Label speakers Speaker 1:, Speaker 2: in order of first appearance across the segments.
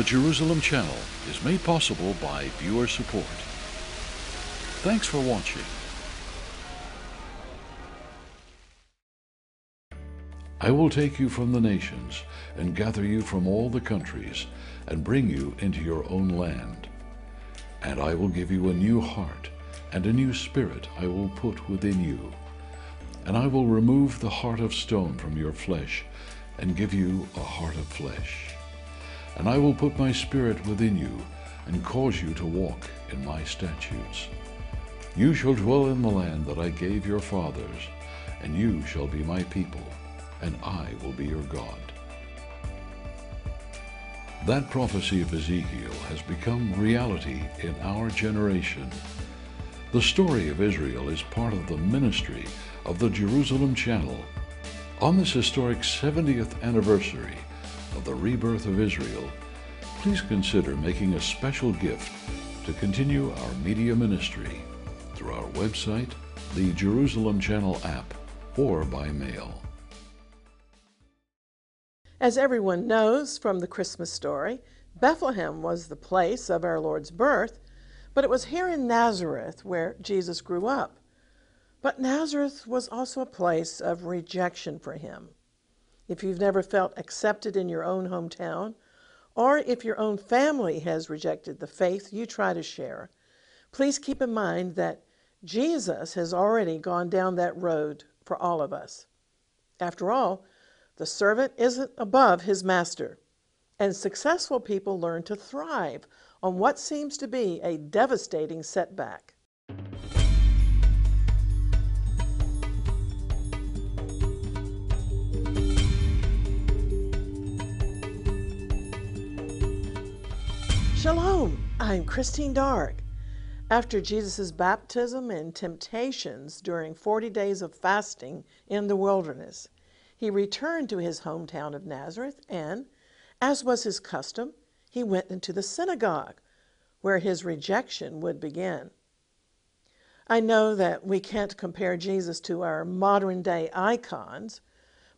Speaker 1: The Jerusalem Channel is made possible by viewer support. Thanks for watching. I will take you from the nations and gather you from all the countries and bring you into your own land. And I will give you a new heart, and a new spirit I will put within you. And I will remove the heart of stone from your flesh, and give you a heart of flesh. And I will put my spirit within you, and cause you to walk in my statutes. You shall dwell in the land that I gave your fathers, and you shall be my people, and I will be your God. That prophecy of Ezekiel has become reality in our generation. The story of Israel is part of the ministry of the Jerusalem Channel. On this historic 70th anniversary of the rebirth of Israel, please consider making a special gift to continue our media ministry through our website, the Jerusalem Channel app, or by mail.
Speaker 2: As everyone knows from the Christmas story, Bethlehem was the place of our Lord's birth, but it was here in Nazareth where Jesus grew up. But Nazareth was also a place of rejection for him. If you've never felt accepted in your own hometown, or if your own family has rejected the faith you try to share, please keep in mind that Jesus has already gone down that road for all of us. After all, the servant isn't above his master, and successful people learn to thrive on what seems to be a devastating setback. Shalom, I'm Christine Darg. After Jesus' baptism and temptations during 40 days of fasting in the wilderness, he returned to his hometown of Nazareth and, as was his custom, he went into the synagogue, where his rejection would begin. I know that we can't compare Jesus to our modern day icons,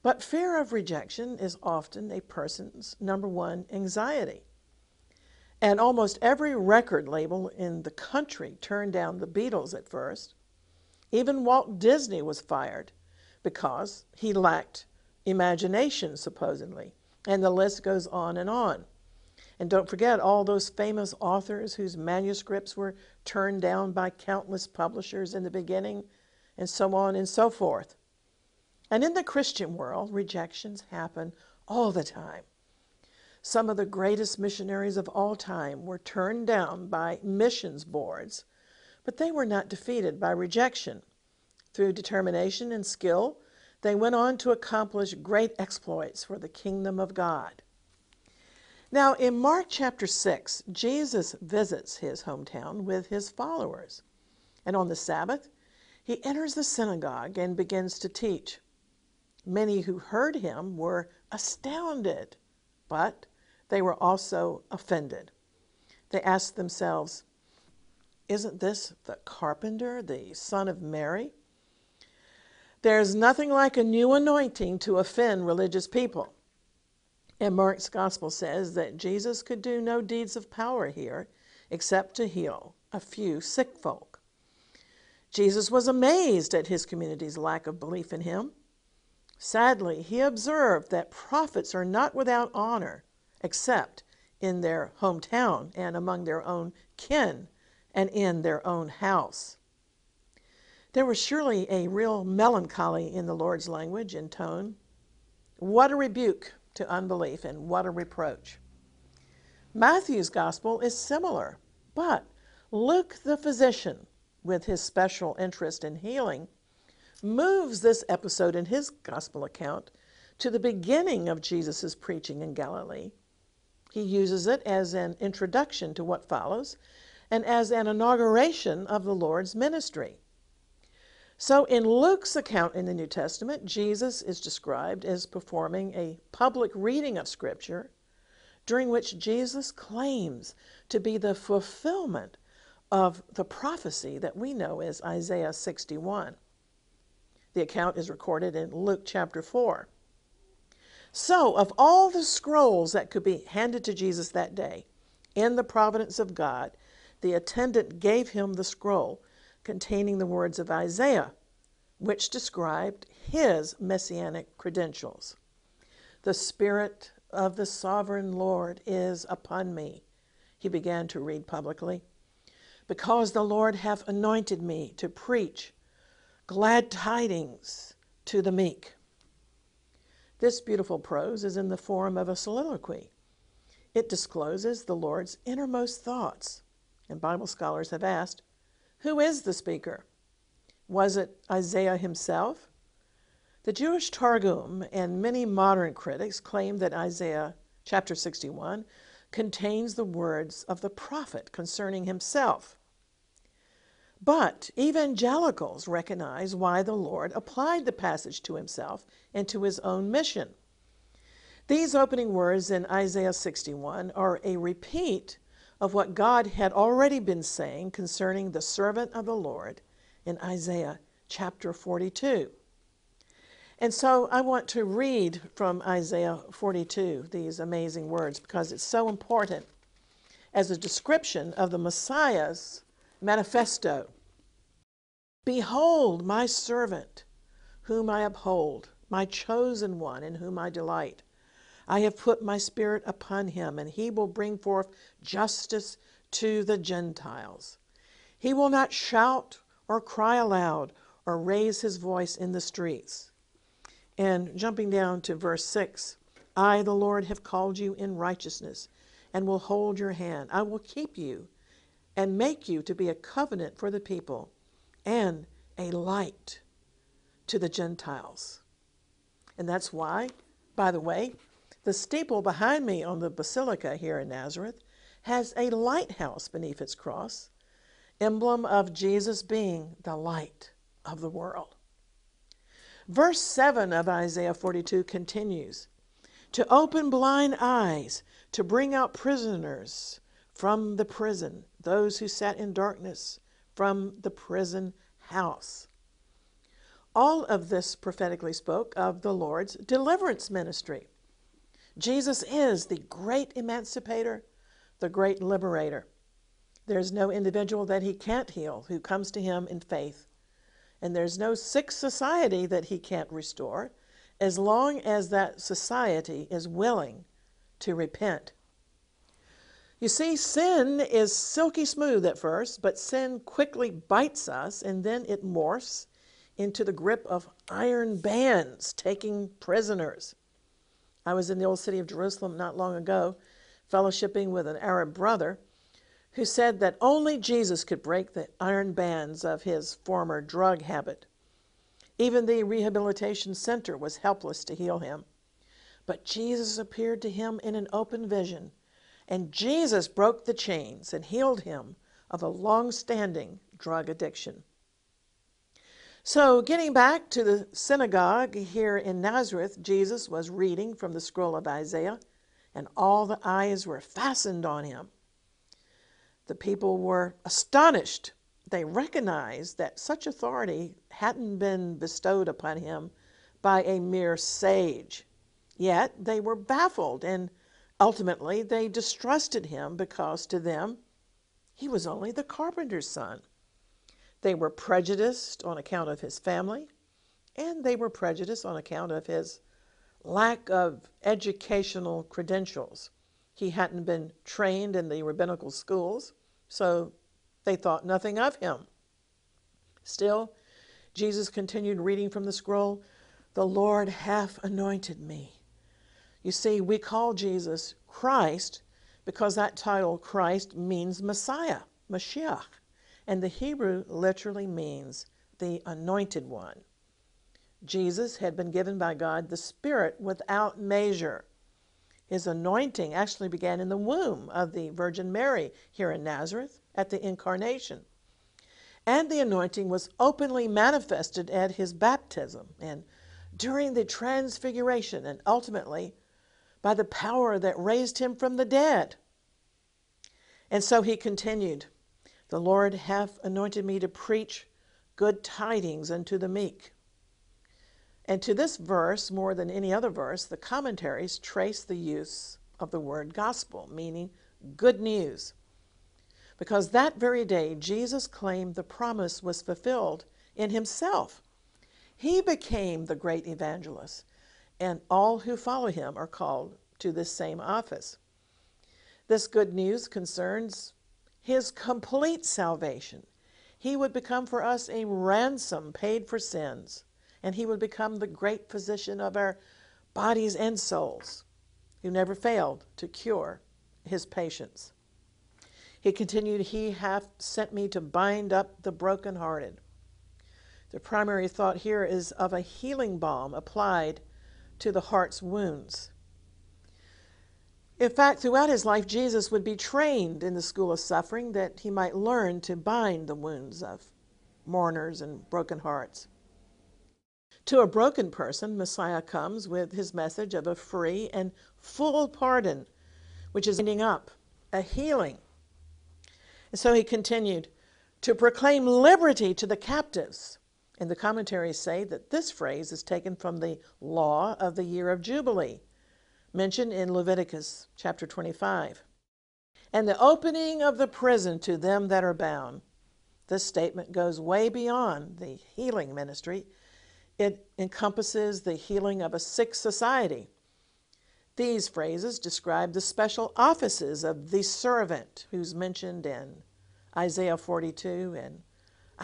Speaker 2: but fear of rejection is often a person's number one anxiety. And almost every record label in the country turned down the Beatles at first. Even Walt Disney was fired because he lacked imagination, supposedly. And the list goes on and on. And don't forget all those famous authors whose manuscripts were turned down by countless publishers in the beginning, and so on and so forth. And in the Christian world, rejections happen all the time. Some of the greatest missionaries of all time were turned down by missions boards, but they were not defeated by rejection. Through determination and skill, they went on to accomplish great exploits for the kingdom of God. Now, in Mark chapter 6, Jesus visits his hometown with his followers. And on the Sabbath, he enters the synagogue and begins to teach. Many who heard him were astounded, but they were also offended. They asked themselves, Isn't this the carpenter, the son of Mary? There's nothing like a new anointing to offend religious people. And Mark's gospel says that Jesus could do no deeds of power here except to heal a few sick folk. Jesus was amazed at his community's lack of belief in him. Sadly, he observed that prophets are not without honor except in their hometown and among their own kin and in their own house. There was surely a real melancholy in the Lord's language and tone. What a rebuke to unbelief and what a reproach. Matthew's gospel is similar, but Luke the physician, with his special interest in healing, moves this episode in his gospel account to the beginning of Jesus' preaching in Galilee. He uses it as an introduction to what follows and as an inauguration of the Lord's ministry. So, in Luke's account in the New Testament, Jesus is described as performing a public reading of Scripture during which Jesus claims to be the fulfillment of the prophecy that we know as Isaiah 61. The account is recorded in Luke chapter 4. So, of all the scrolls that could be handed to Jesus that day, in the providence of God, the attendant gave him the scroll containing the words of Isaiah, which described his messianic credentials. The Spirit of the sovereign Lord is upon me, he began to read publicly, because the Lord hath anointed me to preach glad tidings to the meek. This beautiful prose is in the form of a soliloquy. It discloses the Lord's innermost thoughts. And Bible scholars have asked, who is the speaker? Was it Isaiah himself? The Jewish Targum and many modern critics claim that Isaiah chapter 61 contains the words of the prophet concerning himself. But evangelicals recognize why the Lord applied the passage to himself and to his own mission. These opening words in Isaiah 61 are a repeat of what God had already been saying concerning the servant of the Lord in Isaiah chapter 42. And so I want to read from Isaiah 42 these amazing words because it's so important as a description of the Messiah's manifesto. Behold, my servant, whom I uphold, my chosen one, in whom I delight. I have put my spirit upon him, and he will bring forth justice to the Gentiles. He will not shout or cry aloud or raise his voice in the streets. And jumping down to verse 6 I, the Lord, have called you in righteousness and will hold your hand. I will keep you and make you to be a covenant for the people and a light to the Gentiles. And that's why, by the way, the steeple behind me on the basilica here in Nazareth has a lighthouse beneath its cross, emblem of Jesus being the light of the world. Verse 7 of Isaiah 42 continues To open blind eyes, to bring out prisoners from the prison, those who sat in darkness from the prison house. All of this prophetically spoke of the Lord's deliverance ministry. Jesus is the great emancipator, the great liberator. There's no individual that he can't heal who comes to him in faith and there's no sick society that he can't restore as long as that society is willing to repent. You see, sin is silky smooth at first, but sin quickly bites us and then it morphs into the grip of iron bands taking prisoners. I was in the old city of Jerusalem not long ago, fellowshipping with an Arab brother who said that only Jesus could break the iron bands of his former drug habit. Even the rehabilitation center was helpless to heal him. But Jesus appeared to him in an open vision, and Jesus broke the chains and healed him of a long standing drug addiction. So, getting back to the synagogue here in Nazareth, Jesus was reading from the scroll of Isaiah, and all the eyes were fastened on him. The people were astonished. They recognized that such authority hadn't been bestowed upon him by a mere sage. Yet they were baffled, and ultimately they distrusted him because to them he was only the carpenter's son. They were prejudiced on account of his family, and they were prejudiced on account of his lack of educational credentials. He hadn't been trained in the rabbinical schools so they thought nothing of him. Still, Jesus continued reading from the scroll The Lord hath anointed me. You see, we call Jesus Christ because that title, Christ, means Messiah, Mashiach. And the Hebrew literally means the anointed one. Jesus had been given by God the Spirit without measure. His anointing actually began in the womb of the Virgin Mary here in Nazareth at the incarnation. And the anointing was openly manifested at his baptism and during the transfiguration and ultimately by the power that raised him from the dead. And so he continued The Lord hath anointed me to preach good tidings unto the meek. And to this verse, more than any other verse, the commentaries trace the use of the word gospel, meaning good news. Because that very day, Jesus claimed the promise was fulfilled in himself. He became the great evangelist, and all who follow him are called to this same office. This good news concerns his complete salvation. He would become for us a ransom paid for sins, and he would become the great physician of our bodies and souls, who never failed to cure his patients. He continued, He hath sent me to bind up the brokenhearted. The primary thought here is of a healing balm applied to the heart's wounds. In fact, throughout his life, Jesus would be trained in the school of suffering that he might learn to bind the wounds of mourners and broken hearts. To a broken person, Messiah comes with his message of a free and full pardon, which is ending up, a healing. And so he continued to proclaim liberty to the captives. And the commentaries say that this phrase is taken from the law of the year of Jubilee mentioned in Leviticus chapter 25. And the opening of the prison to them that are bound. This statement goes way beyond the healing ministry. It encompasses the healing of a sick society. These phrases describe the special offices of the servant who's mentioned in Isaiah 42 and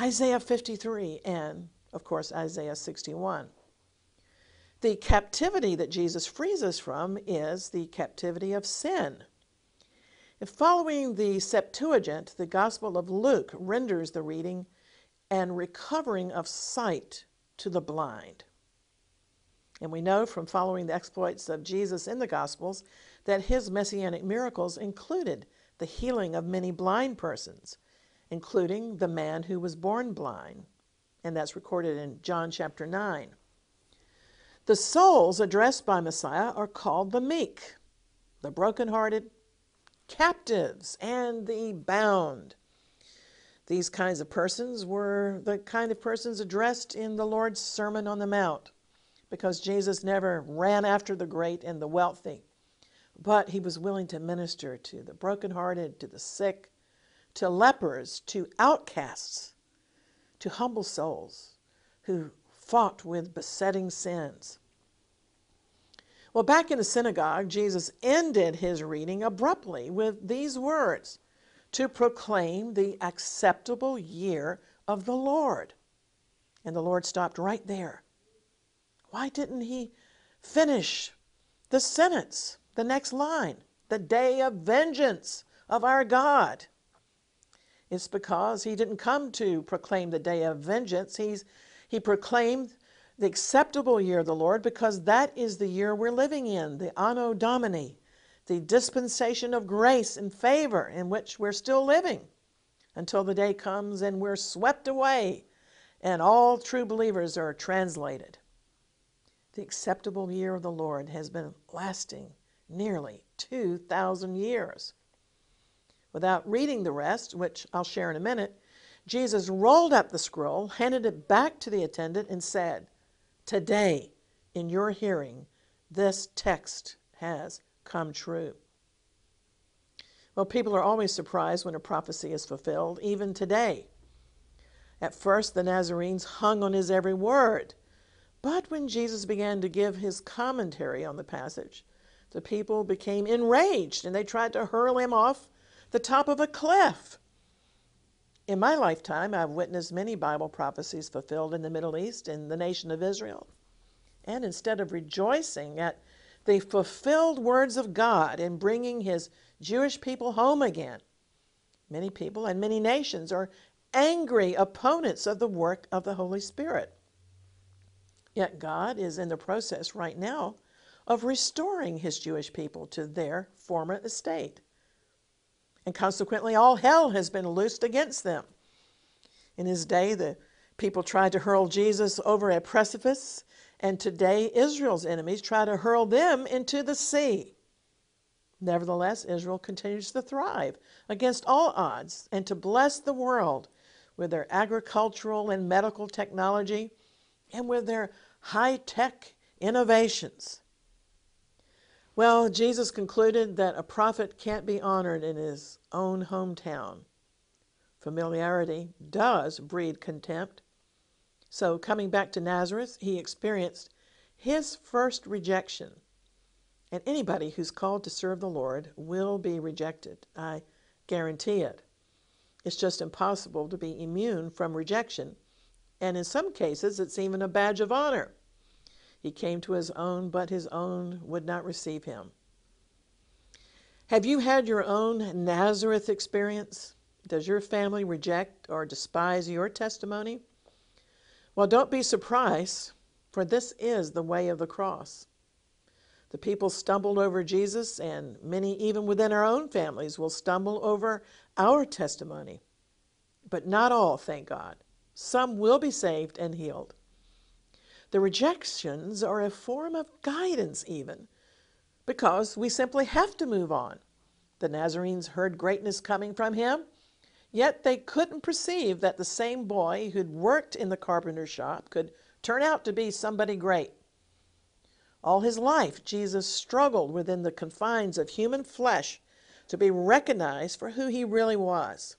Speaker 2: Isaiah 53 and, of course, Isaiah 61. The captivity that Jesus frees us from is the captivity of sin. If following the Septuagint, the Gospel of Luke renders the reading and recovering of sight to the blind. And we know from following the exploits of Jesus in the Gospels that his messianic miracles included the healing of many blind persons, including the man who was born blind. And that's recorded in John chapter 9. The souls addressed by Messiah are called the meek, the brokenhearted, captives, and the bound. These kinds of persons were the kind of persons addressed in the Lord's Sermon on the Mount, because Jesus never ran after the great and the wealthy, but he was willing to minister to the brokenhearted, to the sick, to lepers, to outcasts, to humble souls who fought with besetting sins. Well, back in the synagogue, Jesus ended his reading abruptly with these words to proclaim the acceptable year of the Lord. And the Lord stopped right there. Why didn't he finish the sentence, the next line, the day of vengeance of our God? It's because he didn't come to proclaim the day of vengeance. He's he proclaimed the acceptable year of the Lord because that is the year we're living in, the Anno Domini, the dispensation of grace and favor in which we're still living until the day comes and we're swept away and all true believers are translated. The acceptable year of the Lord has been lasting nearly 2,000 years. Without reading the rest, which I'll share in a minute, Jesus rolled up the scroll, handed it back to the attendant, and said, Today, in your hearing, this text has come true. Well, people are always surprised when a prophecy is fulfilled, even today. At first, the Nazarenes hung on his every word. But when Jesus began to give his commentary on the passage, the people became enraged and they tried to hurl him off the top of a cliff. In my lifetime, I've witnessed many Bible prophecies fulfilled in the Middle East, in the nation of Israel. And instead of rejoicing at the fulfilled words of God in bringing his Jewish people home again, many people and many nations are angry opponents of the work of the Holy Spirit. Yet God is in the process right now of restoring his Jewish people to their former estate and consequently all hell has been loosed against them. In his day, the people tried to hurl Jesus over a precipice, and today Israel's enemies try to hurl them into the sea. Nevertheless, Israel continues to thrive against all odds and to bless the world with their agricultural and medical technology and with their high tech innovations. Well, Jesus concluded that a prophet can't be honored in his own hometown. Familiarity does breed contempt. So, coming back to Nazareth, he experienced his first rejection. And anybody who's called to serve the Lord will be rejected. I guarantee it. It's just impossible to be immune from rejection. And in some cases, it's even a badge of honor. He came to his own, but his own would not receive him. Have you had your own Nazareth experience? Does your family reject or despise your testimony? Well, don't be surprised, for this is the way of the cross. The people stumbled over Jesus, and many, even within our own families, will stumble over our testimony. But not all, thank God. Some will be saved and healed. The rejections are a form of guidance, even, because we simply have to move on. The Nazarenes heard greatness coming from him, yet they couldn't perceive that the same boy who'd worked in the carpenter's shop could turn out to be somebody great. All his life, Jesus struggled within the confines of human flesh to be recognized for who he really was.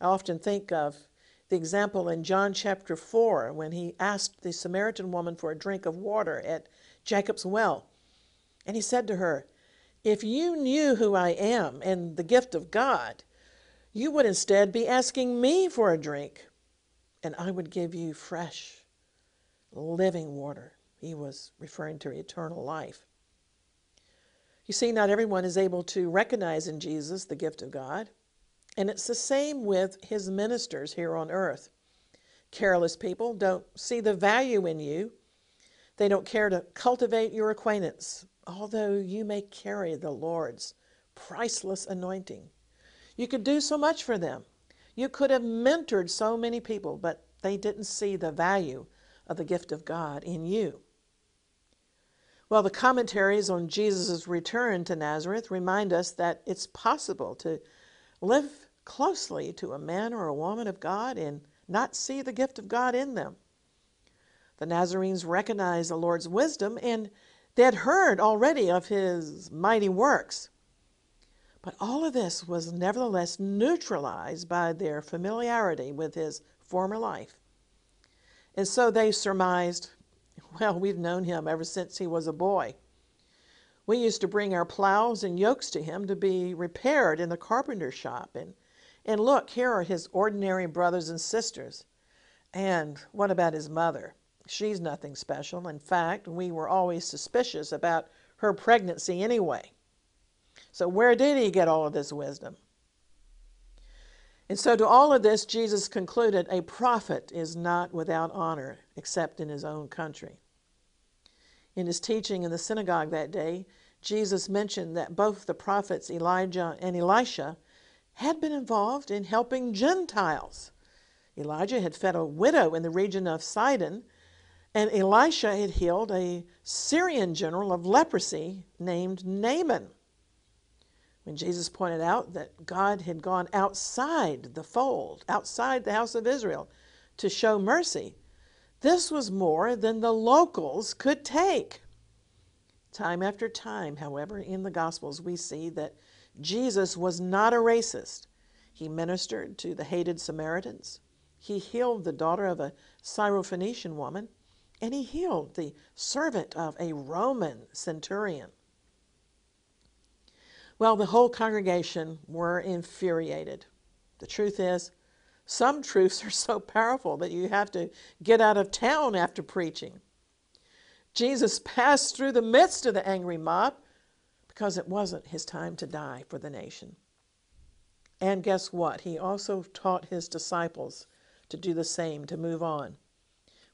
Speaker 2: I often think of the example in John chapter 4 when he asked the Samaritan woman for a drink of water at Jacob's well. And he said to her, If you knew who I am and the gift of God, you would instead be asking me for a drink, and I would give you fresh, living water. He was referring to eternal life. You see, not everyone is able to recognize in Jesus the gift of God. And it's the same with his ministers here on earth. Careless people don't see the value in you. They don't care to cultivate your acquaintance, although you may carry the Lord's priceless anointing. You could do so much for them. You could have mentored so many people, but they didn't see the value of the gift of God in you. Well, the commentaries on Jesus' return to Nazareth remind us that it's possible to live closely to a man or a woman of God and not see the gift of God in them. The Nazarenes recognized the Lord's wisdom and they had heard already of his mighty works. But all of this was nevertheless neutralized by their familiarity with his former life. And so they surmised, well, we've known him ever since he was a boy. We used to bring our plows and yokes to him to be repaired in the carpenter's shop. And, and look, here are his ordinary brothers and sisters. And what about his mother? She's nothing special. In fact, we were always suspicious about her pregnancy anyway. So, where did he get all of this wisdom? And so, to all of this, Jesus concluded a prophet is not without honor except in his own country. In his teaching in the synagogue that day, Jesus mentioned that both the prophets Elijah and Elisha had been involved in helping Gentiles. Elijah had fed a widow in the region of Sidon, and Elisha had healed a Syrian general of leprosy named Naaman. When Jesus pointed out that God had gone outside the fold, outside the house of Israel, to show mercy, this was more than the locals could take. Time after time, however, in the Gospels, we see that Jesus was not a racist. He ministered to the hated Samaritans, he healed the daughter of a Syrophoenician woman, and he healed the servant of a Roman centurion. Well, the whole congregation were infuriated. The truth is, some truths are so powerful that you have to get out of town after preaching. Jesus passed through the midst of the angry mob because it wasn't his time to die for the nation. And guess what? He also taught his disciples to do the same, to move on.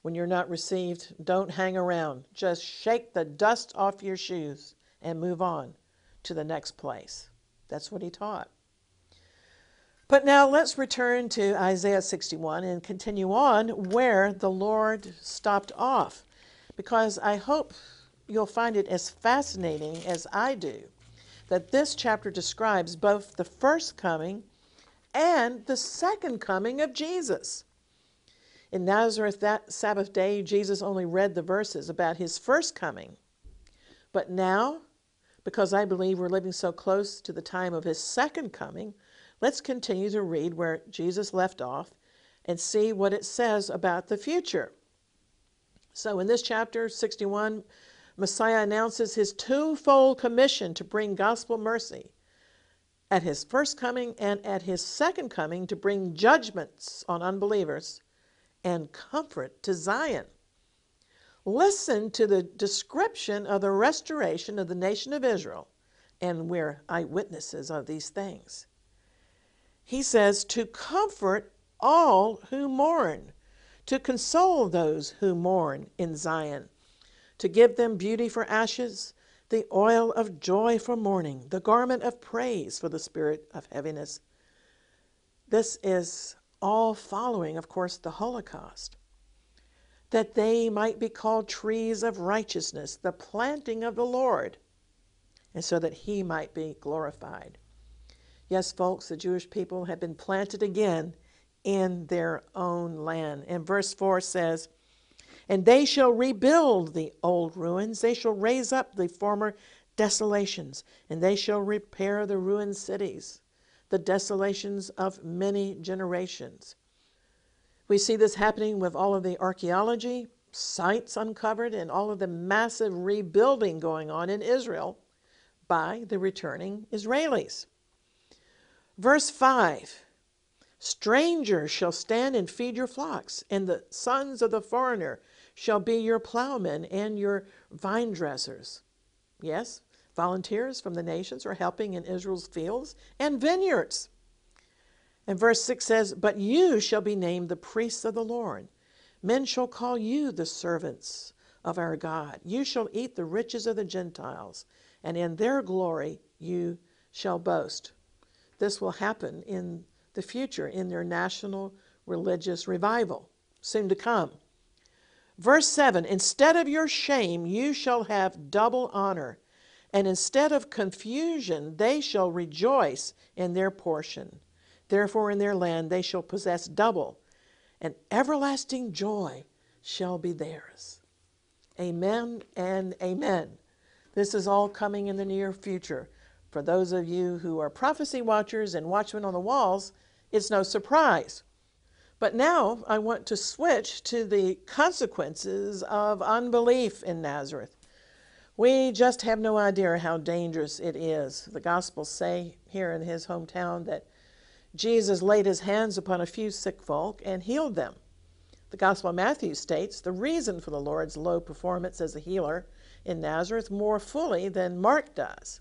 Speaker 2: When you're not received, don't hang around. Just shake the dust off your shoes and move on to the next place. That's what he taught. But now let's return to Isaiah 61 and continue on where the Lord stopped off, because I hope you'll find it as fascinating as I do that this chapter describes both the first coming and the second coming of Jesus. In Nazareth, that Sabbath day, Jesus only read the verses about his first coming. But now, because I believe we're living so close to the time of his second coming, let's continue to read where Jesus left off and see what it says about the future. So, in this chapter 61, Messiah announces his twofold commission to bring gospel mercy at his first coming and at his second coming to bring judgments on unbelievers and comfort to Zion. Listen to the description of the restoration of the nation of Israel, and we're eyewitnesses of these things. He says, To comfort all who mourn, to console those who mourn in Zion, to give them beauty for ashes, the oil of joy for mourning, the garment of praise for the spirit of heaviness. This is all following, of course, the Holocaust, that they might be called trees of righteousness, the planting of the Lord, and so that he might be glorified. Yes, folks, the Jewish people have been planted again in their own land. And verse 4 says, And they shall rebuild the old ruins, they shall raise up the former desolations, and they shall repair the ruined cities the desolations of many generations. We see this happening with all of the archaeology, sites uncovered, and all of the massive rebuilding going on in Israel by the returning Israelis. Verse 5 Strangers shall stand and feed your flocks, and the sons of the foreigner shall be your plowmen and your vine dressers. Yes, Volunteers from the nations are helping in Israel's fields and vineyards. And verse 6 says, But you shall be named the priests of the Lord. Men shall call you the servants of our God. You shall eat the riches of the Gentiles, and in their glory you shall boast. This will happen in the future in their national religious revival, soon to come. Verse 7 Instead of your shame, you shall have double honor and instead of confusion, they shall rejoice in their portion. Therefore, in their land they shall possess double, and everlasting joy shall be theirs. Amen and amen. This is all coming in the near future. For those of you who are prophecy watchers and watchmen on the walls, it's no surprise. But now I want to switch to the consequences of unbelief in Nazareth. We just have no idea how dangerous it is. The Gospels say here in his hometown that Jesus laid his hands upon a few sick folk and healed them. The Gospel of Matthew states the reason for the Lord's low performance as a healer in Nazareth more fully than Mark does.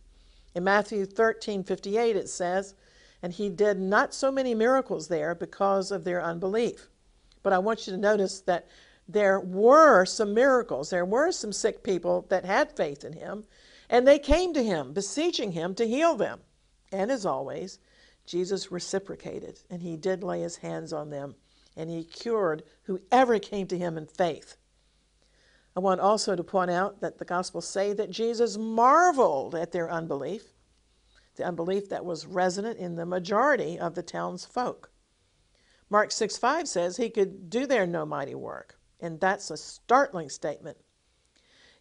Speaker 2: In Matthew 13:58 it says, "And he did not so many miracles there because of their unbelief." But I want you to notice that there were some miracles. There were some sick people that had faith in him, and they came to him, beseeching him to heal them. And as always, Jesus reciprocated, and he did lay his hands on them, and he cured whoever came to him in faith. I want also to point out that the Gospels say that Jesus marveled at their unbelief, the unbelief that was resonant in the majority of the townsfolk. Mark 6 5 says he could do there no mighty work. And that's a startling statement.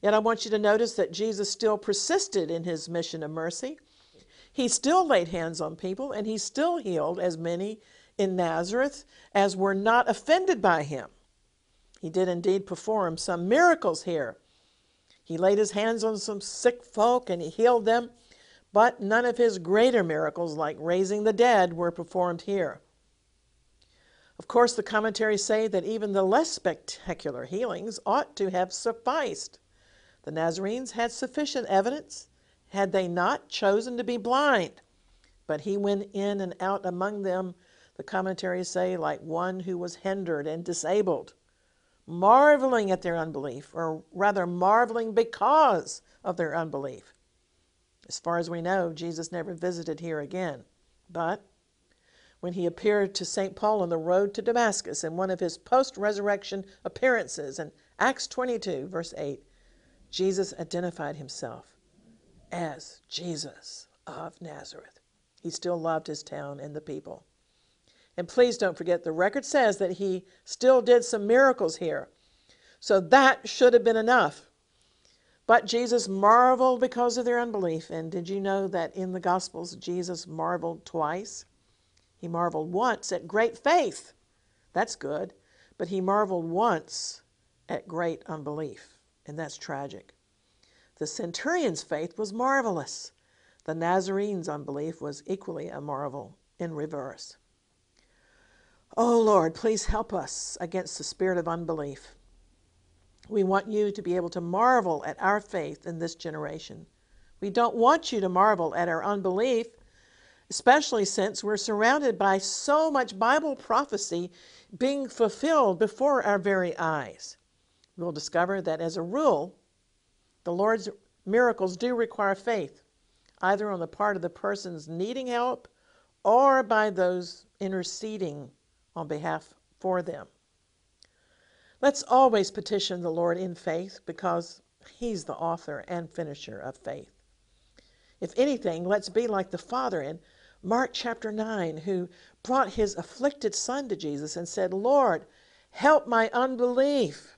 Speaker 2: Yet I want you to notice that Jesus still persisted in his mission of mercy. He still laid hands on people and he still healed as many in Nazareth as were not offended by him. He did indeed perform some miracles here. He laid his hands on some sick folk and he healed them, but none of his greater miracles, like raising the dead, were performed here. Of course, the commentaries say that even the less spectacular healings ought to have sufficed. The Nazarenes had sufficient evidence had they not chosen to be blind. But he went in and out among them, the commentaries say, like one who was hindered and disabled, marveling at their unbelief, or rather marveling because of their unbelief. As far as we know, Jesus never visited here again. But when he appeared to St. Paul on the road to Damascus in one of his post resurrection appearances in Acts 22, verse 8, Jesus identified himself as Jesus of Nazareth. He still loved his town and the people. And please don't forget, the record says that he still did some miracles here. So that should have been enough. But Jesus marveled because of their unbelief. And did you know that in the Gospels, Jesus marveled twice? He marveled once at great faith. That's good. But he marveled once at great unbelief. And that's tragic. The centurion's faith was marvelous. The Nazarene's unbelief was equally a marvel in reverse. Oh Lord, please help us against the spirit of unbelief. We want you to be able to marvel at our faith in this generation. We don't want you to marvel at our unbelief, especially since we're surrounded by so much Bible prophecy being fulfilled before our very eyes. We'll discover that as a rule, the Lord's miracles do require faith either on the part of the persons needing help or by those interceding on behalf for them. Let's always petition the Lord in faith because He's the author and finisher of faith. If anything, let's be like the Father in Mark chapter 9, who brought his afflicted son to Jesus and said, Lord, help my unbelief.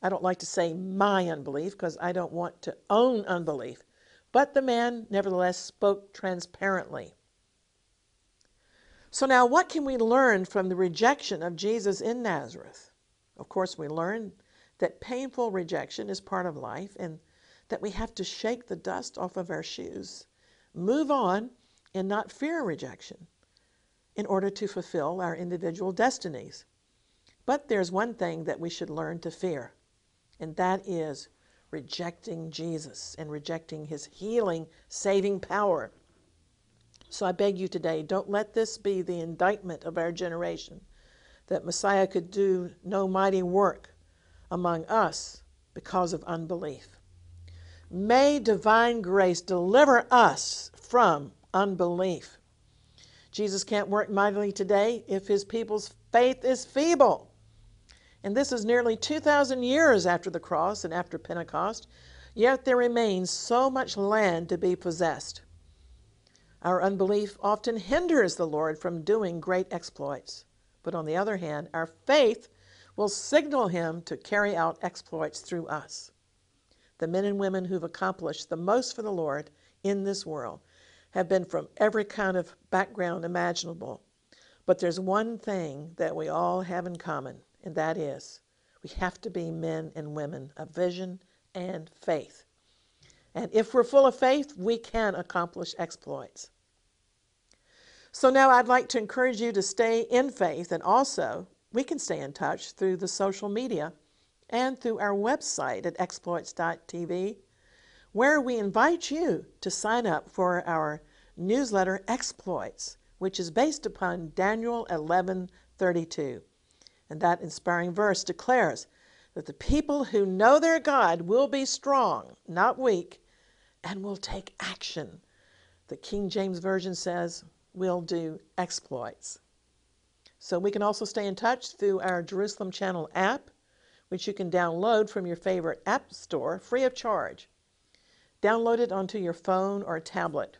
Speaker 2: I don't like to say my unbelief because I don't want to own unbelief. But the man nevertheless spoke transparently. So, now what can we learn from the rejection of Jesus in Nazareth? Of course, we learn that painful rejection is part of life and that we have to shake the dust off of our shoes, move on, and not fear rejection in order to fulfill our individual destinies. But there's one thing that we should learn to fear, and that is rejecting Jesus and rejecting his healing, saving power. So I beg you today, don't let this be the indictment of our generation that Messiah could do no mighty work among us because of unbelief. May divine grace deliver us from unbelief. Jesus can't work mightily today if his people's faith is feeble. And this is nearly 2,000 years after the cross and after Pentecost, yet there remains so much land to be possessed. Our unbelief often hinders the Lord from doing great exploits. But on the other hand, our faith will signal him to carry out exploits through us. The men and women who've accomplished the most for the Lord in this world have been from every kind of background imaginable. But there's one thing that we all have in common and that is we have to be men and women of vision and faith. And if we're full of faith, we can accomplish exploits. So now I'd like to encourage you to stay in faith, and also we can stay in touch through the social media and through our website at exploits.tv, where we invite you to sign up for our newsletter Exploits, which is based upon Daniel 11:32. And that inspiring verse declares that the people who know their God will be strong, not weak, and we'll take action. The King James Version says, "We'll do exploits. So we can also stay in touch through our Jerusalem Channel app, which you can download from your favorite app store free of charge. Download it onto your phone or tablet.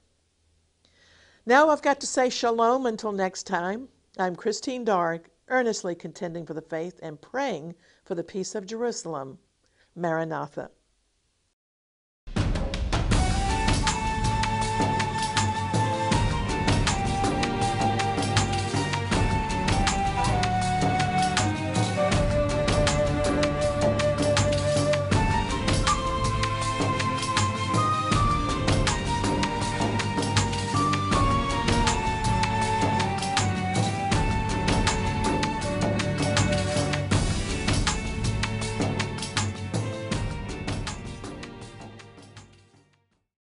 Speaker 2: Now I've got to say shalom until next time. I'm Christine Darg earnestly contending for the faith and praying for the peace of Jerusalem. Maranatha.